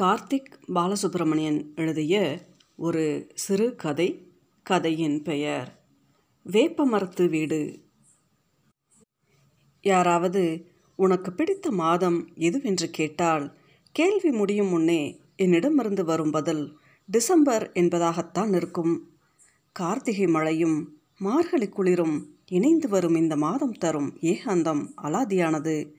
கார்த்திக் பாலசுப்ரமணியன் எழுதிய ஒரு சிறு கதை கதையின் பெயர் வேப்பமரத்து வீடு. யாராவது உனக்கு பிடித்த மாதம் எதுவென்று கேட்டால் கேள்வி முடியும் முன்னே என்னிடமிருந்து வரும் பதில் டிசம்பர் என்பதாகத்தான் இருக்கும். கார்த்திகை மழையும் மார்கழி குளிரும் இணைந்து வரும் இந்த மாதம் தரும் ஏகாந்தம் அலாதியானது.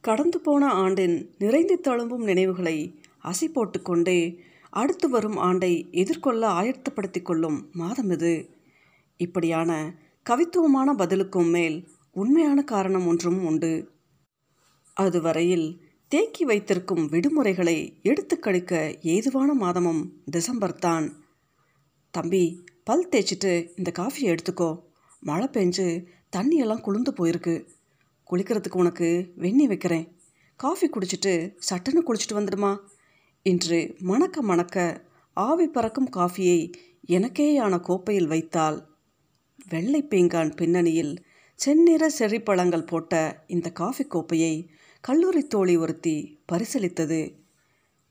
கடந்து போன ஆண்டின் நிறைந்து தழும்பும் நினைவுகளை அசை போட்டுக்கொண்டே அடுத்து வரும் ஆண்டை எதிர்கொள்ள ஆயத்தப்படுத்தி கொள்ளும் மாதம் இது. இப்படியான கவித்துவமான பதிலுக்கும் மேல் உண்மையான காரணம் ஒன்றும் உண்டு. அதுவரையில் தேக்கி வைத்திருக்கும் விடுமுறைகளை எடுத்து கழிக்க ஏதுவான மாதமும் டிசம்பர் தான். தம்பி பல் தேய்ச்சிட்டு இந்த காஃபியை எடுத்துக்கோ. மழை பெஞ்சு தண்ணியெல்லாம் குளிர்ந்து போயிருக்கு. குளிக்கிறதுக்கு உனக்கு வெந்நி வைக்கிறேன். காஃபி குடிச்சிட்டு சட்டுன்னு குளிச்சிட்டு வந்துடுமா? என்று மணக்க மணக்க ஆவி பறக்கும் காஃபியை எனக்கேயான கோப்பையில் வைத்தால் வெள்ளை பீங்கான் பின்னணியில் செந்நிற செறிப்பழங்கள் போட்ட இந்த காஃபி கோப்பையை கல்லூரி தோழி ஒருத்தி பரிசளித்தது.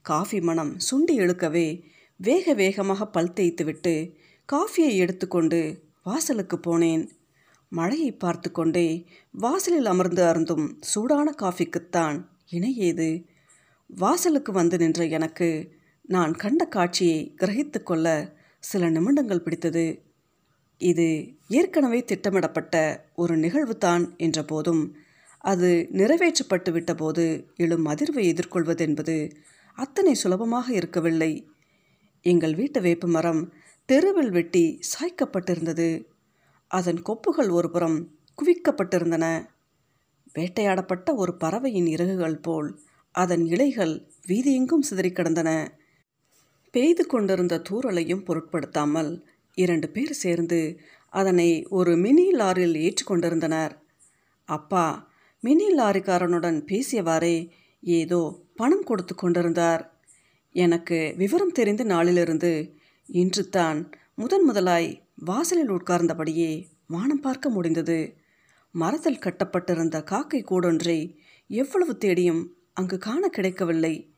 காஃபி மனம் சுண்டி எழுக்கவே வேக வேகமாக பல் தேய்த்துவிட்டு காஃபியை எடுத்துக்கொண்டு வாசலுக்கு போனேன். மழையை பார்த்து கொண்டே வாசலில் அமர்ந்து அருந்தும் சூடான காஃபிக்குத்தான் இணையேது வாசலுக்கு வந்து நின்ற எனக்கு நான் கண்ட காட்சியை கிரகித்து கொள்ள சில நிமிடங்கள் பிடித்தது. இது ஏற்கனவே திட்டமிடப்பட்ட ஒரு நிகழ்வு தான் என்ற போதும் அது நிறைவேற்றப்பட்டு விட்டபோது எழும் அதிர்வை எதிர்கொள்வதென்பது அத்தனை சுலபமாக இருக்கவில்லை. எங்கள் வீட்டு வேப்பமரம் தெருவில் வெட்டி சாய்க்கப்பட்டிருந்தது. அதன் கொப்புகள் ஒருபுறம் குவிக்கப்பட்டிருந்தன. வேட்டையாடப்பட்ட ஒரு பறவையின் இறகுகள் போல் அதன் இலைகள் வீதியெங்கும் சிதறி கிடந்தன. பெய்து கொண்டிருந்த தூறலையும் பொருட்படுத்தாமல் இரண்டு பேர் சேர்ந்து அதனை ஒரு மினி லாரியில் ஏற்றுக்கொண்டிருந்தனர் அப்பா மினி லாரிக்காரனுடன் பேசியவாறே ஏதோ பணம் கொடுத்து கொண்டிருந்தார். எனக்கு விவரம் தெரிந்த நாளிலிருந்து இன்று தான் முதன் முதலாய் வாசலில் உட்கார்ந்தபடியே வானம் பார்க்க முடிந்தது. மரத்தில் கட்டப்பட்டிருந்த காக்கை கூடொன்றை எவ்வளவு தேடியும் அங்கு காண கிடைக்கவில்லை.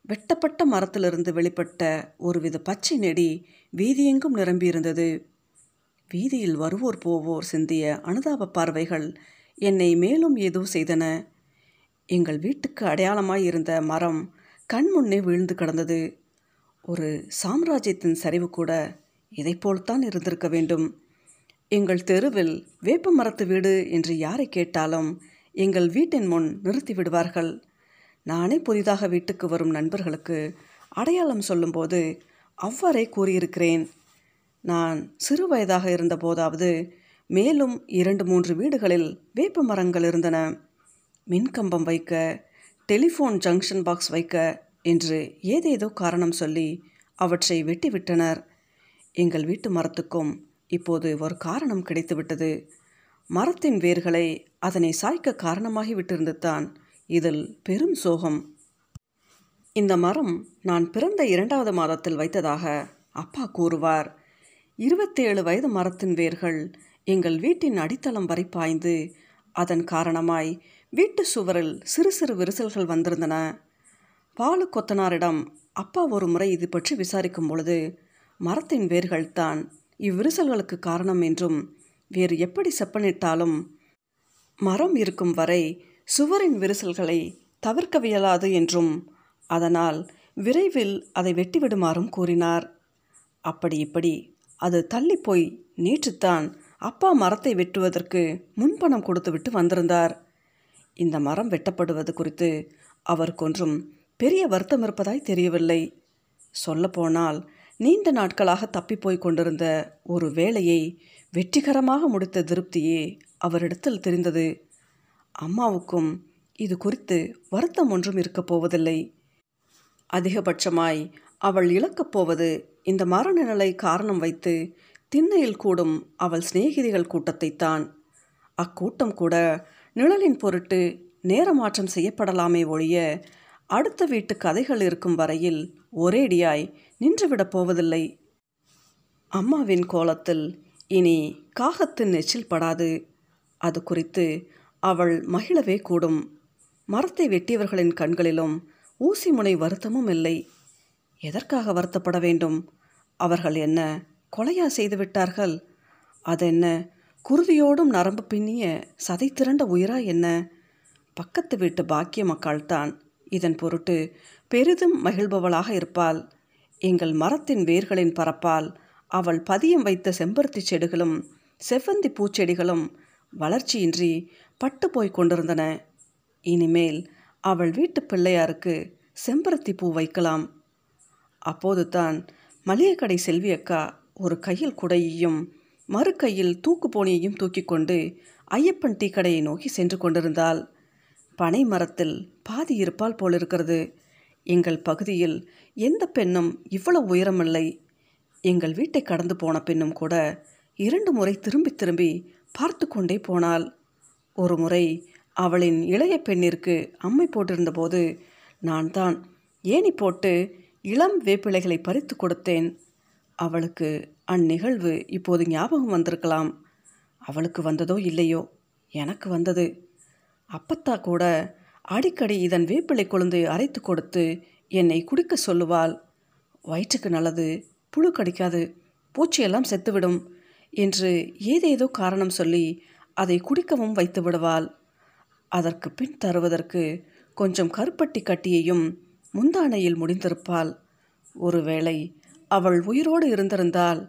வெட்டப்பட்ட மரத்திலிருந்து வெளிப்பட்ட ஒருவித பச்சை நெடி வீதியெங்கும் நிரம்பியிருந்தது. வீதியில் வருவோர் போவோர் சிந்திய அனுதாப பார்வைகள் என்னை மேலும் ஏதோ செய்தன. எங்கள் வீட்டுக்கு அடையாளமாய் இருந்த மரம் கண் முன்னே கிடந்தது. ஒரு சாம்ராஜ்யத்தின் சரிவு கூட இதைப்போல்தான் இருந்திருக்க வேண்டும். எங்கள் தெருவில் வேப்ப மரத்து வீடு என்று யாரை கேட்டாலும் எங்கள் வீட்டின் முன் நிறுத்தி விடுவார்கள். நானே புதிதாக வீட்டுக்கு வரும் நண்பர்களுக்கு அடையாளம் சொல்லும்போது அவ்வாறே கூறியிருக்கிறேன். நான் சிறு வயதாக இருந்தபோதாவது மேலும் இரண்டு மூன்று வீடுகளில் வேப்ப மரங்கள் இருந்தன. மின்கம்பம் வைக்க டெலிஃபோன் ஜங்ஷன் பாக்ஸ் வைக்க என்று ஏதேதோ காரணம் சொல்லி அவற்றை வெட்டிவிட்டனர். எங்கள் வீட்டு மரத்துக்கும் இப்போது ஒரு காரணம் கிடைத்துவிட்டது. மரத்தின் வேர்களை அதனை சாய்க்க காரணமாகி விட்டிருந்துதான் இதில் பெரும் சோகம். இந்த மரம் நான் பிறந்த இரண்டாவது மாதத்தில் வைத்ததாக அப்பா கூறுவார். இருபத்தேழு வயது மரத்தின் வேர்கள் எங்கள் வீட்டின் அடித்தளம் வரை பாய்ந்து அதன் காரணமாய் வீட்டு சுவரில் சிறு சிறு விரிசல்கள் வந்திருந்தன. பாலு கொத்தனாரிடம் அப்பா ஒரு முறை இது பற்றி விசாரிக்கும் பொழுது மரத்தின் வேர்கள்தான் இவ்விரிசல்களுக்கு காரணம் என்றும் வேறு எப்படி செப்பனிட்டாலும் மரம் இருக்கும் வரை சுவரின் விரிசல்களை தவிர்க்கவியலாது என்றும் அதனால் விரைவில் அதை வெட்டிவிடுமாறும் கூறினார். அப்படி இப்படி அது தள்ளி போய் நேற்றுத்தான் அப்பா மரத்தை வெட்டுவதற்கு முன்பணம் கொடுத்துவிட்டு வந்திருந்தார். இந்த மரம் வெட்டப்படுவது குறித்து அவருக்கொன்றும் பெரிய வருத்தம் இருப்பதாய் தெரியவில்லை. சொல்லப்போனால் நீண்ட நாட்களாக தப்பிப்போய் கொண்டிருந்த ஒரு வேலையை வெற்றிகரமாக முடித்த திருப்தியே அவரிடத்தில் தெரிந்தது. அம்மாவுக்கும் இது குறித்து வருத்தம் ஒன்றும் இருக்கப் போவதில்லை. அதிகபட்சமாய் அவள் இழக்கப் போவது இந்த மரணநிலை காரணம் வைத்து திண்ணையில் கூடும் அவள் சிநேகிதிகள் கூட்டத்தைத்தான் அக்கூட்டம் கூட நிழலின் பொருட்டு நேரமாற்றம் செய்யப்படலாமே ஒழிய அடுத்த வீட்டு கதைகள் இருக்கும் வரையில் ஒரேடியாய் நின்றுவிடப் போவதில்லை. அம்மாவின் கோலத்தில் இனி காகத்தின் நெச்சில் படாது. அது குறித்து அவள் மகிழவே கூடும். மரத்தை வெட்டியவர்களின் கண்களிலும் ஊசி முனை வருத்தமும் இல்லை. எதற்காக வருத்தப்பட வேண்டும்? அவர்கள் என்ன கொலையா செய்து விட்டார்கள்? அதென்ன குருதியோடும் நரம்பு பின்னிய சதை திரண்ட உயிரா என்ன? பக்கத்து வீட்டு பாக்கிய மக்கள்தான் இதன் பொருட்டு பெரிதும் மகிழ்பவளாக இருப்பாள். எங்கள் மரத்தின் வேர்களின் பரப்பால் அவள் பதியம் வைத்த செம்பருத்தி செடிகளும் செவ்வந்தி பூச்செடிகளும் வளர்ச்சியின்றி பட்டு போய் கொண்டிருந்தன. இனிமேல் அவள் வீட்டு பிள்ளையாருக்கு செம்பருத்தி பூ வைக்கலாம். அப்போது தான் மளிகை கடை செல்வி அக்கா ஒரு கையில் குடையையும் மறு கையில் தூக்கு போனியையும் தூக்கி கொண்டு ஐயப்பன் டீ கடையை நோக்கி சென்று கொண்டிருந்தாள். பனை மரத்தில் பாதி இருப்பால் போலிருக்கிறது. எங்கள் பகுதியில் எந்த பெண்ணும் இவ்வளவு உயரமில்லை. எங்கள் வீட்டை கடந்து போன பெண்ணும் கூட இரண்டு முறை திரும்பி திரும்பி பார்த்து கொண்டே போனாள். ஒரு முறை அவளின் இளைய பெண்ணிற்கு அம்மை போட்டிருந்தபோது நான் தான் ஏணி போட்டு இளம் வேப்பிலைகளை பறித்து கொடுத்தேன். அவளுக்கு அந்நிகழ்வு இப்போது ஞாபகம் வந்திருக்கலாம். அவளுக்கு வந்ததோ இல்லையோ? எனக்கு வந்தது. அப்பத்தா கூட அடிக்கடி இதன் வேப்பிலை கொழுந்து அரைத்து கொடுத்து என்னை குடிக்க சொல்லுவாள். வயிற்றுக்கு நல்லது புழு கடிக்காது பூச்சியெல்லாம் செத்துவிடும் என்று ஏதேதோ காரணம் சொல்லி அதை குடிக்கவும் வைத்து விடுவாள். அதற்கு பின் தருவதற்கு கொஞ்சம் கருப்பட்டி கட்டியையும் முந்தானையில் முடிந்திருப்பாள். ஒருவேளை அவள் உயிரோடு இருந்திருந்தால்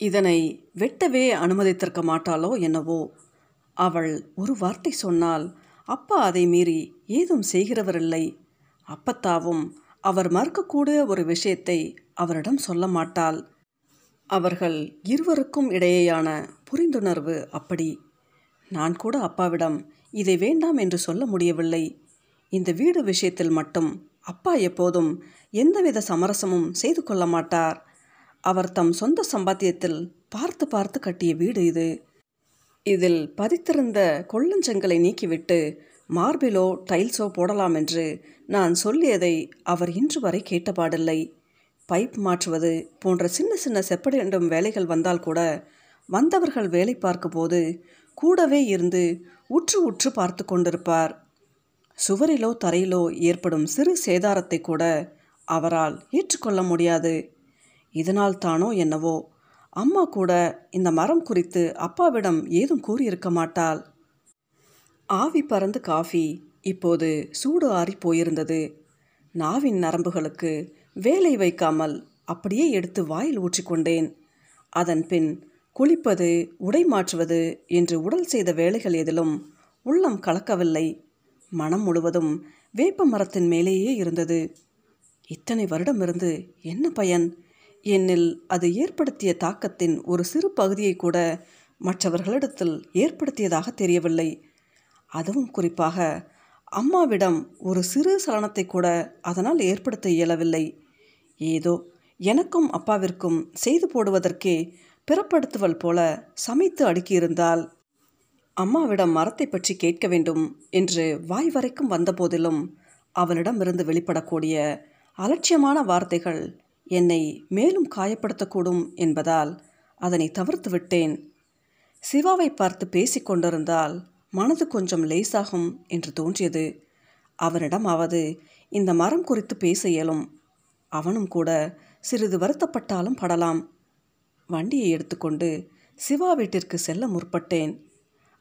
இதனை வெட்டவே அனுமதித்திருக்க மாட்டாளோ என்னவோ. அவள் ஒரு வார்த்தை சொன்னால் அப்பா அதை மீறி ஏதும் செய்கிறவரில்லை. அப்பத்தாவும் அவர் மறுக்கக்கூடிய ஒரு விஷயத்தை அவரிடம் சொல்ல மாட்டாள். அவர்கள் இருவருக்கும் இடையேயான புரிந்துணர்வு அப்படி. நான் கூட அப்பாவிடம் இதை வேண்டாம் என்று சொல்ல முடியவில்லை. இந்த வீடு விஷயத்தில் மட்டும் அப்பா எப்போதும் எந்தவித சமரசமும் செய்து கொள்ள மாட்டார். அவர் தம் சொந்த சம்பாத்தியத்தில் பார்த்து பார்த்து கட்டிய வீடு இது. இதில் பதித்திருந்த கொள்ளஞ்சங்களை நீக்கிவிட்டு மார்பிலோ டைல்ஸோ போடலாம் என்று நான் சொல்லியதை அவர் இன்று வரை கேட்டபாடில்லை. பைப் மாற்றுவது போன்ற சின்ன சின்ன செப்படிண்டும் வேலைகள் வந்தால் கூட வந்தவர்கள் வேலை பார்க்கும்போது கூடவே இருந்து உற்று உற்று பார்த்து கொண்டிருப்பார். சுவரிலோ தரையிலோ ஏற்படும் சிறு சேதாரத்தை கூட அவரால் ஏற்றுக்கொள்ள முடியாது. இதனால் தானோ என்னவோ அம்மா கூட இந்த மரம் குறித்து அப்பாவிடம் ஏதும் கூறியிருக்க மாட்டாள். ஆவி பறந்து காஃபி இப்போது சூடு ஆறி போயிருந்தது. நாவின் நரம்புகளுக்கு வேலை வைக்காமல் அப்படியே எடுத்து வாயில் ஊற்றிக்கொண்டேன் அதன் பின் குளிப்பது உடை மாற்றுவது என்று உடல் செய்த வேலைகள் எதிலும் உள்ளம் கலக்கவில்லை. மனம் முழுவதும் வேப்ப மரத்தின் மேலேயே இருந்தது. இத்தனை வருடம் இருந்து என்ன பயன்? என்னில் அது ஏற்படுத்திய தாக்கத்தின் ஒரு சிறு பகுதியை கூட மற்றவர்களிடத்தில் ஏற்படுத்தியதாக தெரியவில்லை. அதுவும் குறிப்பாக அம்மாவிடம் ஒரு சிறு சலனத்தை கூட அதனால் ஏற்படுத்த இயலவில்லை. ஏதோ எனக்கும் அப்பாவிற்கும் செய்து போடுவதற்கே பிறப்படுத்துவல் போல சமைத்து அடுக்கியிருந்தால் அம்மாவிடம் மரத்தை பற்றி கேட்க வேண்டும் என்று வாய் வரைக்கும் வந்தபோதிலும் அவளிடமிருந்து வெளிப்படக்கூடிய அலட்சியமான வார்த்தைகள் என்னை மேலும் காயப்படுத்தக்கூடும் என்பதால் அதனை தவிர்த்து விட்டேன். சிவாவை பார்த்து பேசிக்கொண்டிருந்தால் மனது கொஞ்சம் லேசாகும் என்று தோன்றியது. அவனிடமாவது இந்த மரம் குறித்து பேச இயலும். அவனும் கூட சிறிது வருத்தப்பட்டாலும் படலாம். வண்டியை எடுத்துக்கொண்டு சிவா வீட்டிற்கு செல்ல முற்பட்டேன்.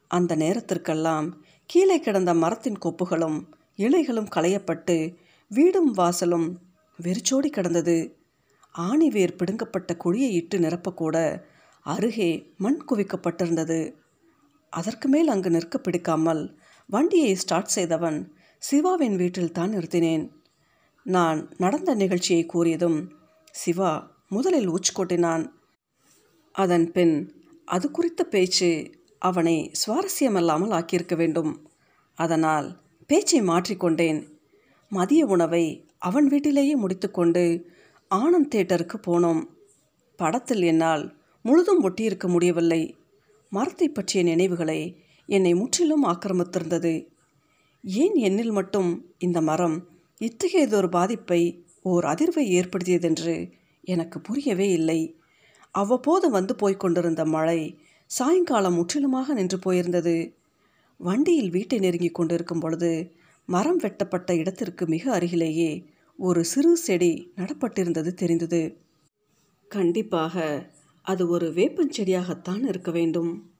அந்த நேரத்திற்கெல்லாம் கீழே கிடந்த மரத்தின் கொப்புகளும் இலைகளும் களையப்பட்டு வீடும் வாசலும் வெறிச்சோடி கிடந்தது. ஆணிவேர் பிடுங்கப்பட்ட குழியை இட்டு நிரப்பக்கூட அருகே மண் குவிக்கப்பட்டிருந்தது. அதற்கு மேல் அங்கு நிற்க பிடிக்காமல் வண்டியை ஸ்டார்ட் செய்தவன் சிவாவின் வீட்டில் தான் நிறுத்தினேன். நான் நடந்த நிகழ்ச்சியை கூறியதும் சிவா முதலில் உச்கொட்டினான் அதன் பின் அது குறித்த பேச்சு அவனை சுவாரஸ்யமல்லாமல் ஆக்கியிருக்க வேண்டும். அதனால் பேச்சை மாற்றிக்கொண்டேன் மதிய உணவை அவன் வீட்டிலேயே முடித்துக்கொண்டு ஆனந்த் தேட்டருக்கு போனோம். படத்தில் என்னால் முழுதும் ஒட்டியிருக்க முடியவில்லை. மரத்தை பற்றிய நினைவுகளை என்னை முற்றிலும் ஆக்கிரமித்திருந்தது. ஏன் என்னில் மட்டும் இந்த மரம் இத்தகையதொரு பாதிப்பை ஓர் அதிர்வை ஏற்படுத்தியதென்று எனக்கு புரியவே இல்லை. அவ்வப்போது வந்து போய்க் கொண்டிருந்த மழை சாயங்காலம் முற்றிலுமாக நின்று போயிருந்தது. வண்டியில் வீட்டை நெருங்கி கொண்டிருக்கும் பொழுது மரம் வெட்டப்பட்ட இடத்திற்கு மிக அருகிலேயே ஒரு சிறு செடி நடப்பட்டிருந்தது தெரிந்தது. கண்டிப்பாக அது ஒரு வேப்பஞ்செடியாகத்தான் இருக்க வேண்டும்.